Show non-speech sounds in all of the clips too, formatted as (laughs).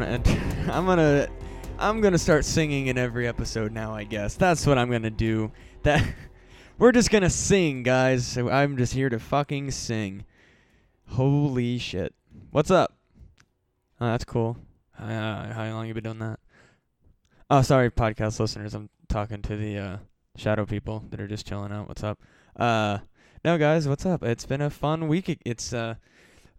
gonna. (laughs) I'm gonna. I'm gonna start singing in every episode now. I guess that's what I'm gonna do. That (laughs) we're just gonna sing, guys. I'm just here to fucking sing. Holy shit! What's up? Oh, that's cool. Uh, how long you been doing that? Oh, sorry, podcast listeners. I'm talking to the uh, shadow people that are just chilling out. What's up? Uh, no, guys. What's up? It's been a fun week. It's uh,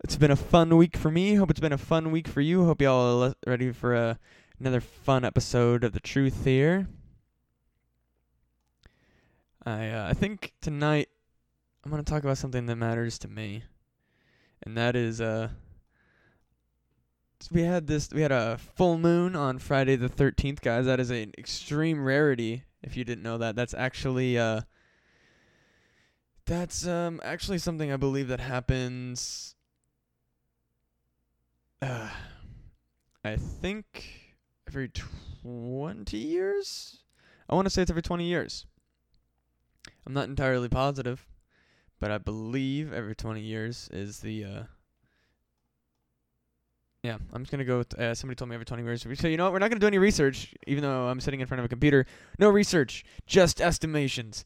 it's been a fun week for me. Hope it's been a fun week for you. Hope y'all are ready for uh, another fun episode of the Truth here. I uh, I think tonight I'm gonna talk about something that matters to me, and that is uh. We had this. We had a full moon on Friday the 13th, guys. That is an extreme rarity. If you didn't know that, that's actually uh. That's um actually something I believe that happens uh, I think every 20 years? I want to say it's every 20 years. I'm not entirely positive, but I believe every 20 years is the uh Yeah, I'm just to go with uh, somebody told me every 20 years. So you know what? We're not to do any research even though I'm sitting in front of a computer. No research, just estimations.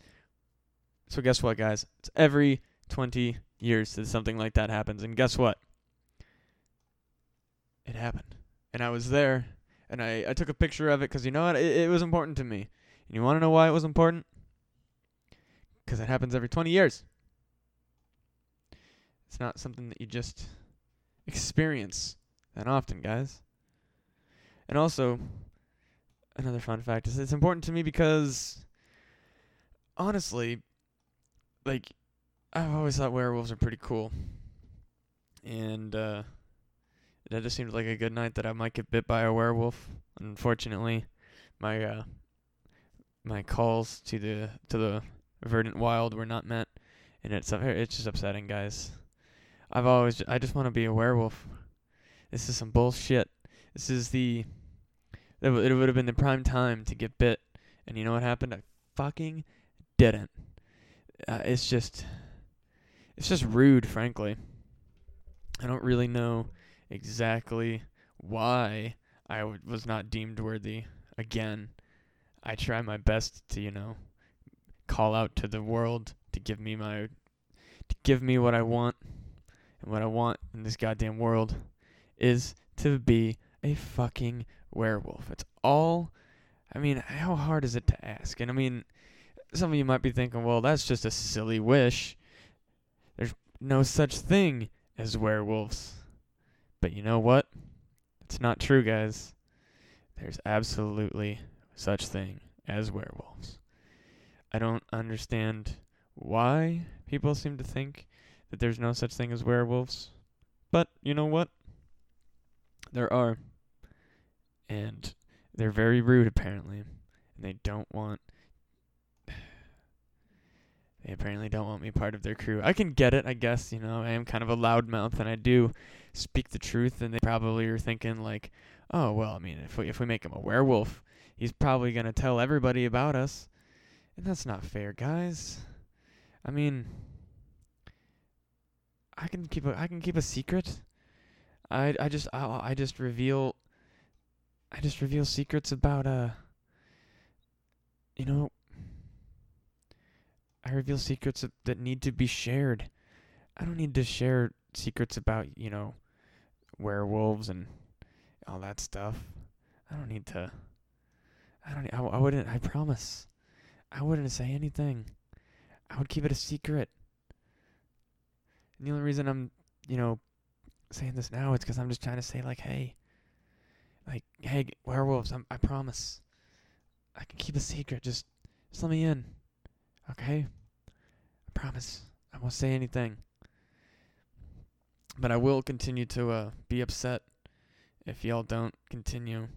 So guess what, guys? It's every 20 years that something like that happens. And guess what? It happened. And I was there, and I, I took a picture of it because you know what? It, it was important to me. And you want to know why it was important? Because it happens every 20 years. It's not something that you just experience that often, guys. And also, another fun fact is it's important to me because, honestly, like, I've always thought werewolves are pretty cool. And, uh, that just seemed like a good night that I might get bit by a werewolf. Unfortunately, my uh, my calls to the to the verdant wild were not met, and it's it's just upsetting, guys. I've always I just want to be a werewolf. This is some bullshit. This is the it would have been the prime time to get bit, and you know what happened? I fucking didn't. Uh, it's just it's just rude, frankly. I don't really know exactly why I w- was not deemed worthy. Again, I try my best to, you know, call out to the world to give me my to give me what I want. And what I want in this goddamn world is to be a fucking werewolf. It's all I mean, how hard is it to ask? And I mean, some of you might be thinking, well, that's just a silly wish. There's no such thing as werewolves. But you know what? It's not true, guys. There's absolutely such thing as werewolves. I don't understand why people seem to think that there's no such thing as werewolves. But you know what? There are. And they're very rude apparently. And they don't want (sighs) they apparently don't want me part of their crew. I can get it, I guess, you know, I am kind of a loudmouth and I do speak the truth and they probably are thinking like, "Oh, well, I mean, if we if we make him a werewolf, he's probably to tell everybody about us." And that's not fair, guys. I mean, I can keep a I can keep a secret. I I just I I just reveal I just reveal secrets about uh you know I reveal secrets that need to be shared. I don't need to share secrets about, you know, werewolves and all that stuff. I don't need to. I don't. I, I wouldn't. I promise. I wouldn't say anything. I would keep it a secret. And the only reason I'm, you know, saying this now is because I'm just trying to say like, hey, like, hey, werewolves. I'm, I promise. I can keep a secret. Just, just let me in. Okay? I promise. I won't say anything. But I will continue to uh, be upset if y'all don't continue.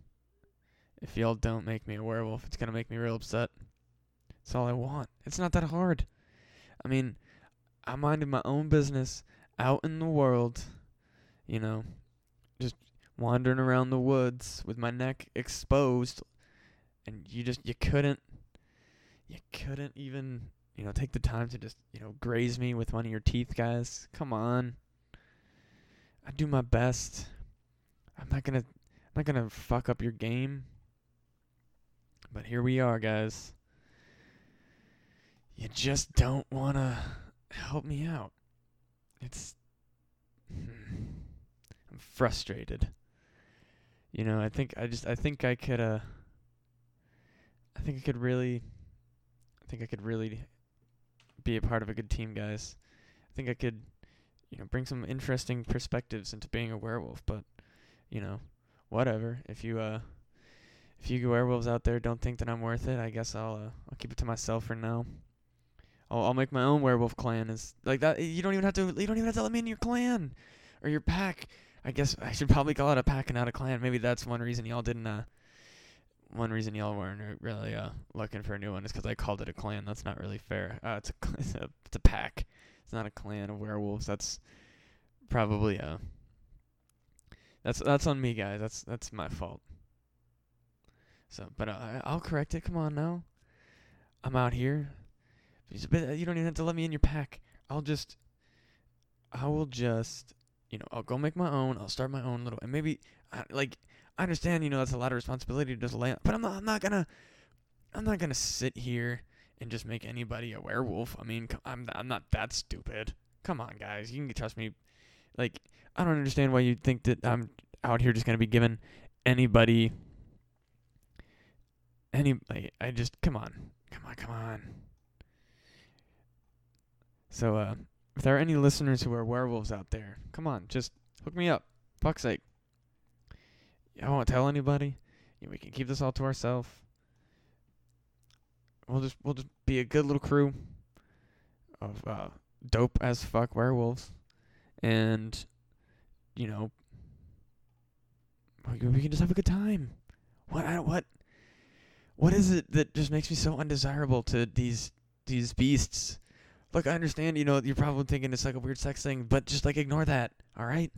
If y'all don't make me a werewolf, it's going to make me real upset. That's all I want. It's not that hard. I mean, I'm minding my own business out in the world, you know, just wandering around the woods with my neck exposed and you just you couldn't you couldn't even, you know, take the time to just, you know, graze me with one of your teeth, guys. Come on. I do my best. I'm not gonna not gonna fuck up your game. But here we are, guys. You just don't wanna help me out. It's I'm frustrated. You know, I think I just I think I could uh I think I could really I think I could really be a part of a good team, guys. I think I could you know, bring some interesting perspectives into being a werewolf, but you know, whatever. If you uh if you werewolves out there don't think that I'm worth it, I guess I'll uh, I'll keep it to myself for now. I'll I'll make my own werewolf clan. Is like that. You don't even have to. You don't even have to let me in your clan or your pack. I guess I should probably call it a pack and not a clan. Maybe that's one reason y'all didn't. Uh, one reason y'all weren't really uh looking for a new one is because I called it a clan. That's not really fair. Uh, it's a (laughs) it's a it's a pack. It's not a clan of werewolves. That's probably a. That's that's on me, guys. That's that's my fault. So, but uh, I'll correct it. Come on now. I'm out here. You don't even have to let me in your pack. I'll just, I will just, you know, I'll go make my own. I'll start my own little, and maybe, like, I understand, you know, that's a lot of responsibility to just lay, but I'm not, I'm not gonna, I'm not gonna sit here and just make anybody a werewolf. I mean, I'm, I'm not that stupid. Come on, guys, you can trust me. Like, I don't understand why you think that I'm out here just gonna be giving anybody any. Like, I just come on, come on, come on. So, uh, if there are any listeners who are werewolves out there, come on, just hook me up. Fuck's sake. I won't tell anybody. We can keep this all to ourselves. We'll just we'll just be a good little crew of uh, dope as fuck werewolves, and you know we, can just have a good time. What I what what is it that just makes me so undesirable to these these beasts? Look, I understand, you know, you're probably thinking it's like a weird sex thing, but just like ignore that, all right?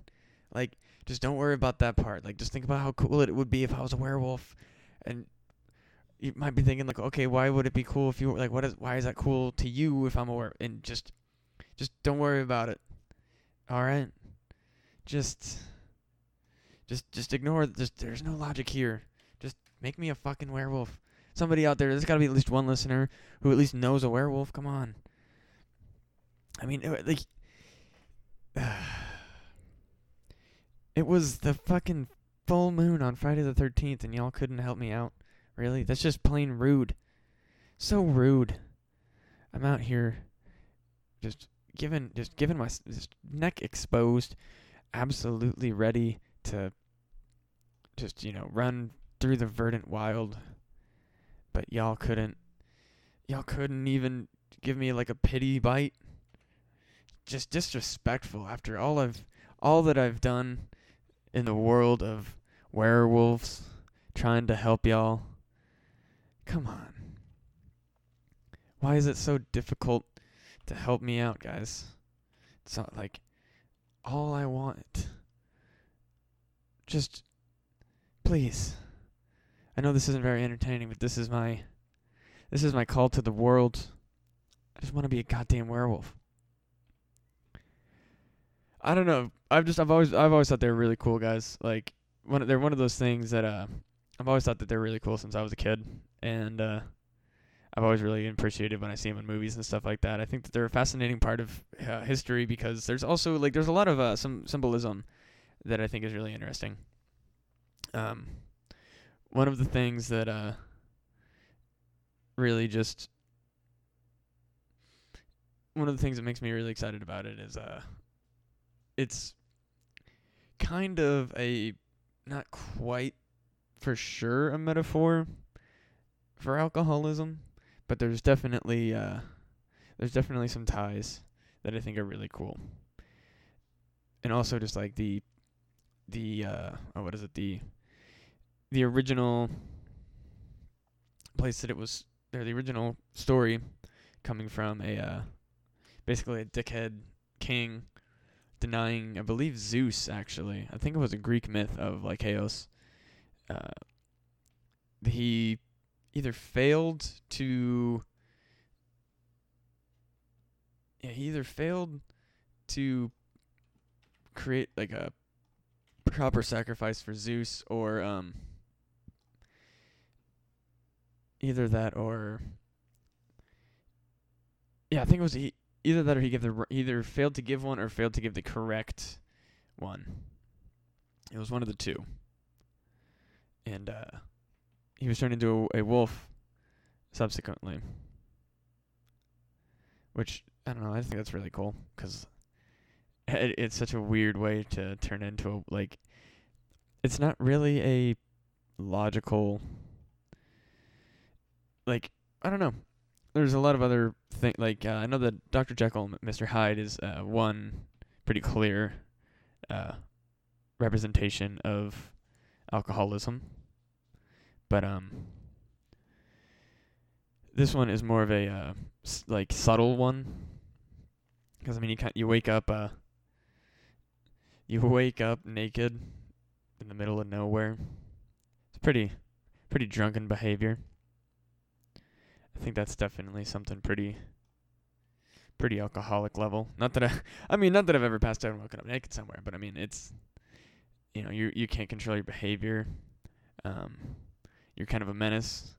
Like, just don't worry about that part. Like, just think about how cool it would be if I was a werewolf, and you might be thinking like, okay, why would it be cool if you were like, what is, why is that cool to you if I'm a werewolf? And just, just don't worry about it, all right? Just, just, just ignore. Just there's no logic here. Just make me a fucking werewolf. Somebody out there, there's got to be at least one listener who at least knows a werewolf. Come on. I mean, it, like, (sighs) it was the fucking full moon on Friday the 13th, and y'all couldn't help me out. Really? That's just plain rude. So rude. I'm out here just given just given my just neck exposed, absolutely ready to just, you know, run through the verdant wild. But y'all couldn't y'all couldn't even give me like a pity bite just disrespectful after all I've all that I've done in the world of werewolves trying to help y'all. Come on. Why is it so difficult to help me out, guys? It's not like all I want. Just please. I know this isn't very entertaining, but this is my this is my call to the world. I just want to be a goddamn werewolf. I don't know. I've just I've always I've always thought they were really cool guys. Like one they're one of those things that uh I've always thought that they're really cool since I was a kid, and uh, I've always really appreciated when I see them in movies and stuff like that. I think that they're a fascinating part of uh, history because there's also like there's a lot of uh, some symbolism that I think is really interesting. Um, one of the things that uh really just one of the things that makes me really excited about it is uh it's kind of a not quite for sure a metaphor for alcoholism, but there's definitely uh there's definitely some ties that I think are really cool. And also just like the the uh oh what is it the the original place that it was or the original story coming from a uh basically a dickhead king denying, I believe Zeus actually. I think it was a Greek myth of Lycaon. Uh, he either failed to yeah, he either failed to create like a proper sacrifice for Zeus or um either that or yeah, I think it was he, either that or he gave the either failed to give one or failed to give the correct one. It was one of the two. And uh he was turned into a, a wolf subsequently. Which I don't know, I think that's really cool cuz it, it's such a weird way to turn into a like it's not really a logical like I don't know. There's a lot of other thing like uh, I know that Dr. Jekyll and Mr. Hyde is uh, one pretty clear uh, representation of alcoholism, but um, this one is more of a uh, s- like subtle one. Because I mean, you you wake up uh, you wake up naked in the middle of nowhere. It's pretty pretty drunken behavior. I think that's definitely something pretty pretty alcoholic level. Not that I (laughs) I mean not that I've ever passed out and woken up naked somewhere, but I mean it's you know, you you can't control your behavior. Um you're kind of a menace.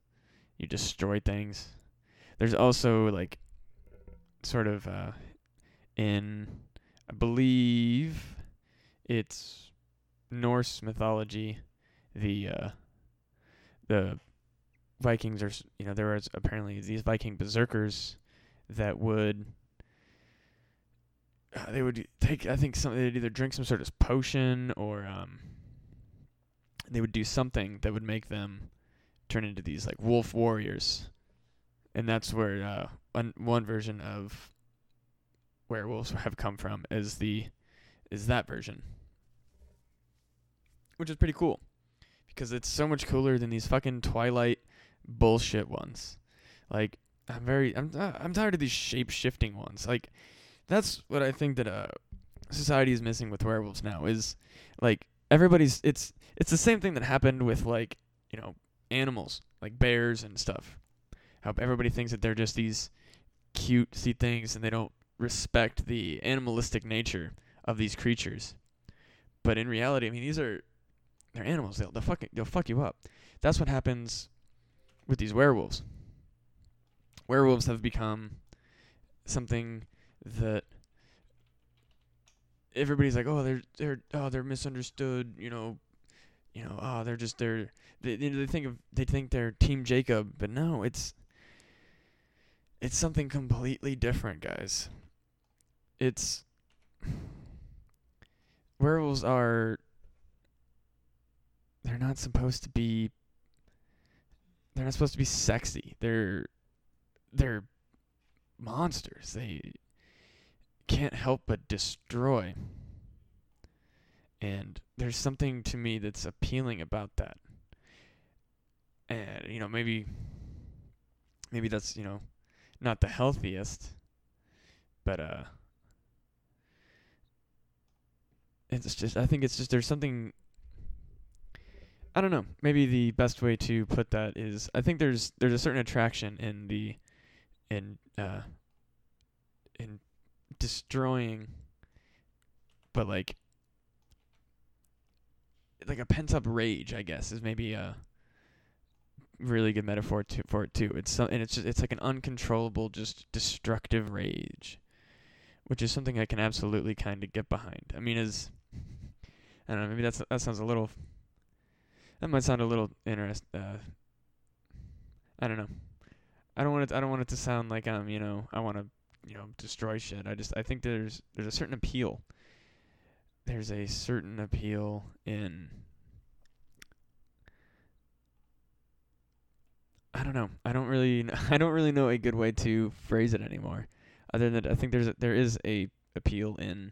You destroy things. There's also like sort of uh in I believe it's Norse mythology the uh the Vikings are, you know, there was apparently these Viking berserkers that would, uh, they would take, I think, some, they'd either drink some sort of potion or um, they would do something that would make them turn into these like wolf warriors, and that's where uh, one one version of werewolves have come from is the is that version, which is pretty cool because it's so much cooler than these fucking Twilight bullshit ones. Like I'm very I'm uh, I'm tired of these shape shifting ones. Like that's what I think that uh society is missing with werewolves now is like everybody's it's it's the same thing that happened with like, you know, animals, like bears and stuff. How everybody thinks that they're just these cutesy things and they don't respect the animalistic nature of these creatures. But in reality, I mean these are they're animals. They'll they'll fuck they'll fuck you up. That's what happens with these werewolves. Werewolves have become something that everybody's like, oh, they're they're oh they're misunderstood. You know, you know, oh they're just they're they they they think of they think they're Team Jacob, but no, it's it's something completely different, guys. It's werewolves are they're not supposed to be they're not supposed to be sexy. They're they're monsters. They can't help but destroy. And there's something to me that's appealing about that. And you know, maybe maybe that's, you know, not the healthiest, but uh it's just I think it's just there's something I don't know. Maybe the best way to put that is I think there's there's a certain attraction in the in uh in destroying but like like a pent up rage, I guess, is maybe a really good metaphor to, for it too. It's so, and it's just, it's like an uncontrollable, just destructive rage, which is something I can absolutely kind of get behind. I mean, as I don't know, maybe that's that sounds a little that might sound a little interest. Uh, I don't know. I don't want it. I don't want it to sound like um, you know, I want to, you know, destroy shit. I just I think there's there's a certain appeal. There's a certain appeal in. I don't know. I don't really. kn- (laughs) I don't really know a good way to phrase it anymore. Other than that, I think there's a, there is a appeal in.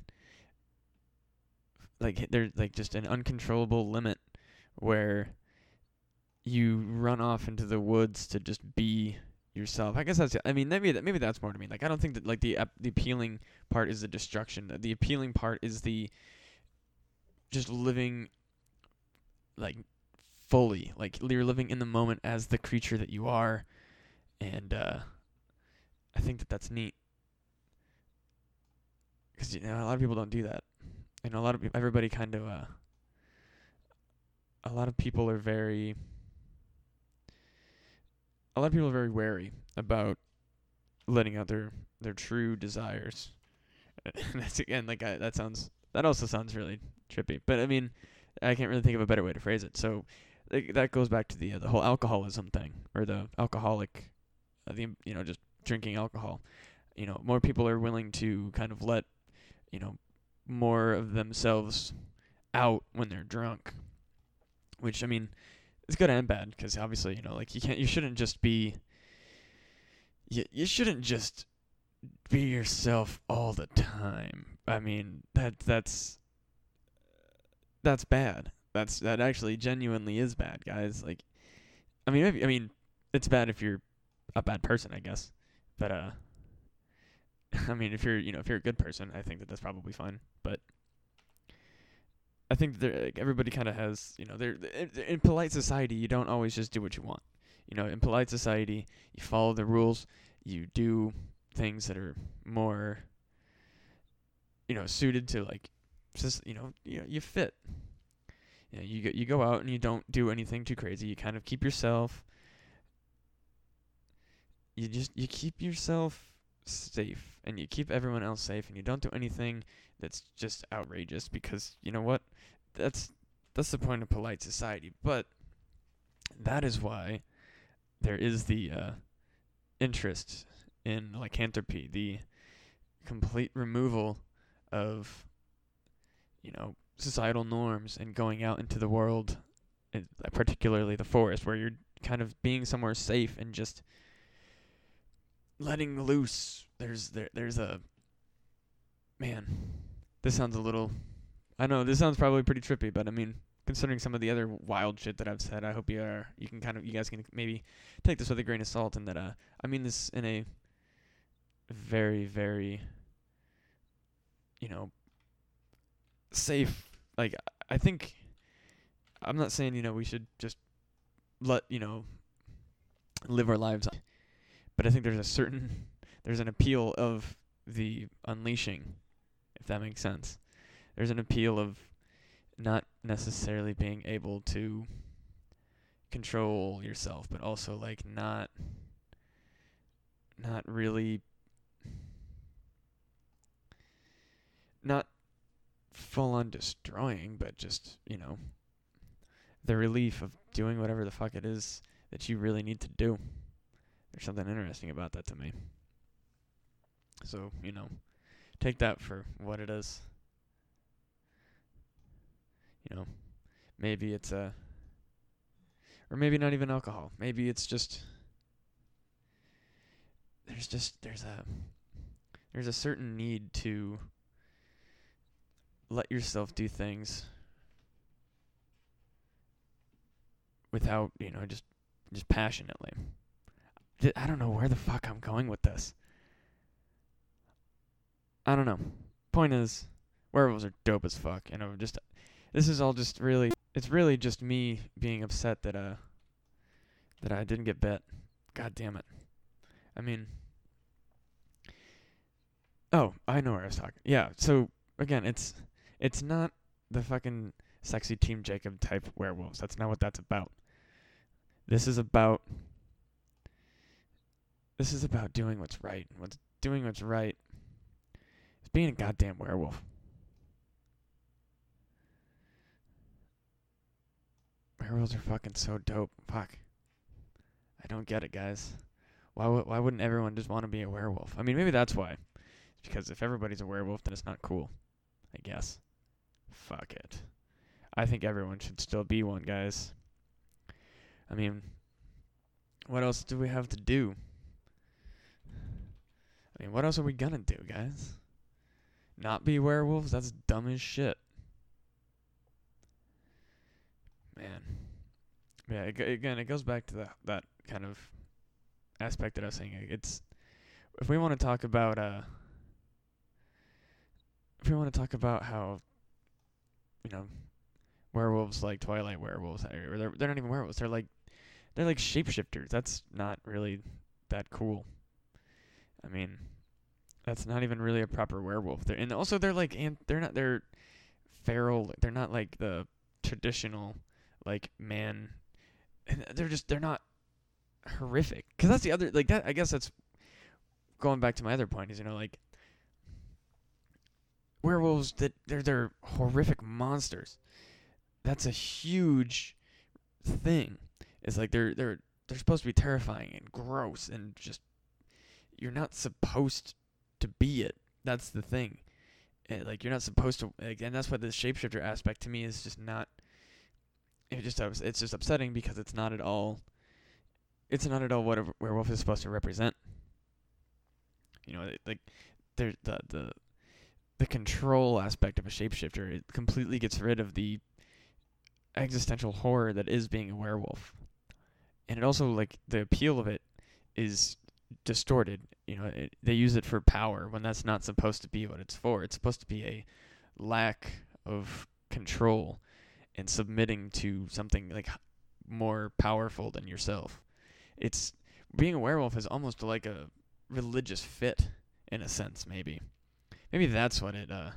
Like there's like just an uncontrollable limit where you run off into the woods to just be yourself. I guess that's. I mean, maybe that maybe that's more to me. Like, I don't think that like the the appealing part is the destruction. The appealing part is the just living like fully, like you're living in the moment as the creature that you are, and uh, I think that that's neat. Because you know a lot of people don't do that. You know, a lot of everybody kind of uh, a lot of people are very a lot of people are very wary about letting out their their true desires. (laughs) And that's again like I, that sounds that also sounds really trippy. But I mean, I can't really think of a better way to phrase it. So like, that goes back to the uh, the whole alcoholism thing or the alcoholic uh, the you know just drinking alcohol. You know, more people are willing to kind of let you know more of themselves out when they're drunk. Which I mean, it's good and bad because obviously you know like you can't you shouldn't just be you you shouldn't just be yourself all the time. I mean that that's that's bad. That's that actually genuinely is bad, guys. Like, I mean, maybe, I mean, it's bad if you're a bad person, I guess. But uh, (laughs) I mean, if you're you know if you're a good person, I think that that's probably fine. But I think that like, everybody kind of has you know they're in, in polite society. You don't always just do what you want. You know, in polite society, you follow the rules. You do things that are more you know suited to like just you know you you fit. You know, you go you go out and you don't do anything too crazy. You kind of keep yourself. You just you keep yourself safe and you keep everyone else safe and you don't do anything that's just outrageous because you know what that's that's the point of polite society but that is why there is the uh, interest in lycanthropy the complete removal of you know societal norms and going out into the world particularly the forest where you're kind of being somewhere safe and just letting loose. There's there there's a man. This sounds a little. I know this sounds probably pretty trippy, but I mean, considering some of the other wild shit that I've said, I hope you are you can kind of you guys can maybe take this with a grain of salt, and that uh I mean this in a very very you know safe like I think I'm not saying you know we should just let you know live our lives but I think there's a certain there's an appeal of the unleashing, if that makes sense. There's an appeal of not necessarily being able to control yourself, but also like not not really not full on destroying, but just, you know, the relief of doing whatever the fuck it is that you really need to do. There's something interesting about that to me. So, you know, take that for what it is. You know, maybe it's a. Or maybe not even alcohol. Maybe it's just. There's just. There's a. There's a certain need to let yourself do things without, you know, just just passionately. I don't know where the fuck I'm going with this. I don't know. Point is, werewolves are dope as fuck, and I'm just. This is all just really. It's really just me being upset that uh. That I didn't get bet. God damn it. I mean. Oh, I know where I was talking. Yeah. So again, it's it's not the fucking sexy Team Jacob type werewolves. That's not what that's about. This is about this is about doing what's right. What's doing what's right is being a goddamn werewolf. Werewolves are fucking so dope. Fuck. I don't get it, guys. Why w- why wouldn't everyone just want to be a werewolf? I mean, maybe that's why. It's because if everybody's a werewolf, then it's not cool. I guess. Fuck it. I think everyone should still be one, guys. I mean, what else do we have to do? I mean, what else are we gonna do, guys? Not be werewolves? That's dumb as shit. Man. Yeah, again, it goes back to that that kind of aspect that I was saying. It's if we want to talk about uh if we want to talk about how you know werewolves like Twilight werewolves they're they're not even werewolves. They're like they're like shapeshifters. That's not really that cool. I mean, that's not even really a proper werewolf. They're, and also they're like and they're not they're feral. They're not like the traditional like man, they're just they're not horrific. Cause that's the other like that. I guess that's going back to my other point is you know like werewolves that they're they're horrific monsters. That's a huge thing. It's like they're they're they're supposed to be terrifying and gross and just you're not supposed to be it. That's the thing. Eh, like you're not supposed to like, and that's why the shapeshifter aspect to me is just not it just it's just upsetting because it's not at all it's not at all what a werewolf is supposed to represent. You know, it, like there the the the control aspect of a shapeshifter it completely gets rid of the existential horror that is being a werewolf. And it also like the appeal of it is distorted. You know, it, they use it for power when that's not supposed to be what it's for. It's supposed to be a lack of control and submitting to something like more powerful than yourself. It's being a werewolf is almost like a religious fit in a sense, maybe. Maybe that's what it uh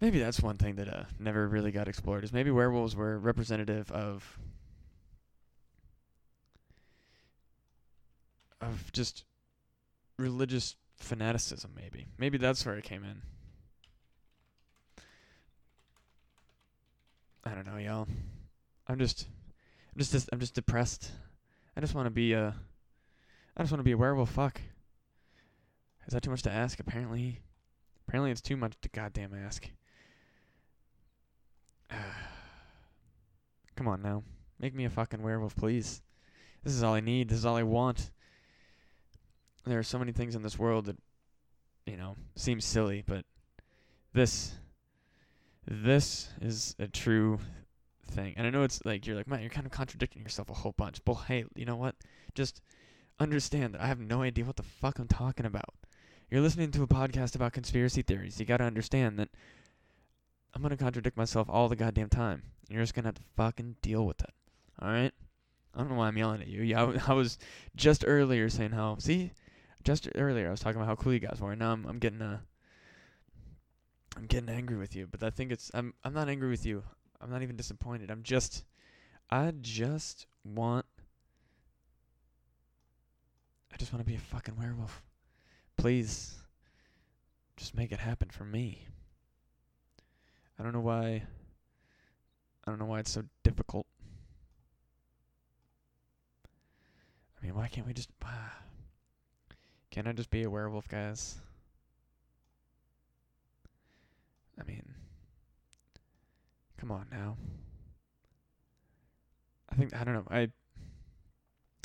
maybe that's one thing that uh never really got explored is maybe werewolves were representative of of just religious fanaticism maybe. Maybe that's where it came in. I don't know, y'all. I'm just I'm just, I'm just depressed. I just want to be a I just want to be a werewolf. Fuck. Is that too much to ask? Apparently, apparently it's too much to goddamn ask. (sighs) Come on now, make me a fucking werewolf, please. This is all I need. This is all I want. There are so many things in this world that, you know, seem silly, but this, this is a true thing. And I know it's like you're like, man, you're kind of contradicting yourself a whole bunch. But hey, you know what? Just understand that I have no idea what the fuck I'm talking about. You're listening to a podcast about conspiracy theories. You gotta understand that I'm gonna contradict myself all the goddamn time. You're just gonna have to fucking deal with it. Alright? I don't know why I'm yelling at you. Yeah, (laughs) I, was just earlier saying how, see? Just earlier I was talking about how cool you guys were, now I'm, I'm getting, uh, I'm getting angry with you. But I think it's, I'm, I'm not angry with you. I'm not even disappointed. I'm just, I just want, I just want to be a fucking werewolf. Please, just make it happen for me. I don't know why. I don't know why it's so difficult. I mean, why can't we just. Uh, (sighs) can't I just be a werewolf, guys? I mean, come on now. I think I don't know. I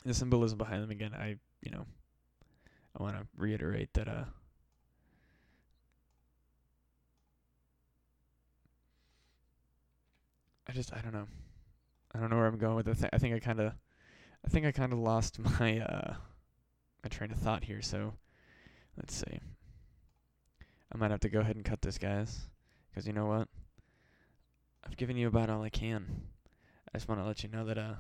the symbolism behind them again. I you know I want to reiterate that uh I just I don't know. I don't know where I'm going with it. I think I kind of I think I kind of lost (laughs) my uh my train of thought here, so let's see. I might have to go ahead and cut this, guys, cuz you know what? I've given you about all I can. I just want to let you know that uh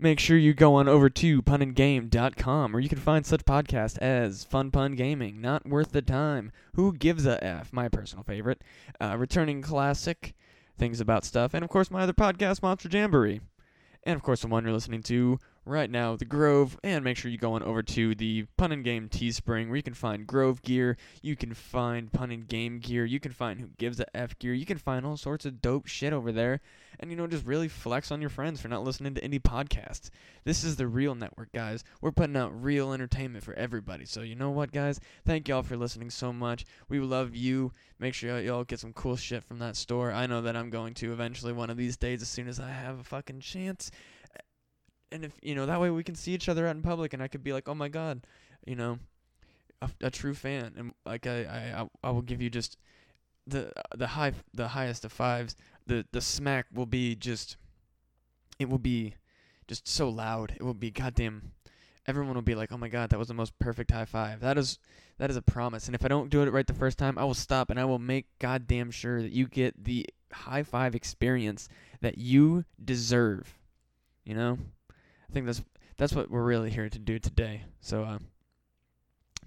make sure you go on over to punandgame.com where you can find such podcasts as Fun Pun Gaming, Not Worth the Time, Who Gives a F, my personal favorite, uh, Returning Classic, Things About Stuff, and of course my other podcast, Monster Jamboree. And of course the one you're listening to right now, The Grove, and make sure you go on over to the Pun and Game Teespring where you can find Grove gear, you can find Pun and Game gear, you can find Who Gives a F gear, you can find all sorts of dope shit over there, and you know, just really flex on your friends for not listening to indie podcasts. This is the real network, guys. We're putting out real entertainment for everybody. So you know what, guys? Thank y'all for listening so much. We love you. Make sure y'all get some cool shit from that store. I know that I'm going to eventually one of these days as soon as I have a fucking chance and if you know that way we can see each other out in public and I could be like, "Oh my god, you know, a, a true fan." And like I, I I will give you just the the high the highest of fives. The the smack will be just it will be just so loud. It will be goddamn everyone will be like, "Oh my god, that was the most perfect high five." That is that is a promise. And if I don't do it right the first time, I will stop and I will make goddamn sure that you get the high five experience that you deserve. You know? I think that's that's what we're really here to do today. So uh,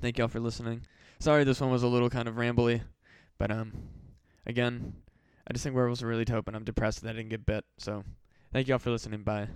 thank y'all for listening. Sorry this one was a little kind of rambly, but um again, I just think werewolves are really dope, and I'm depressed that I didn't get bit. So, thank y'all for listening. Bye.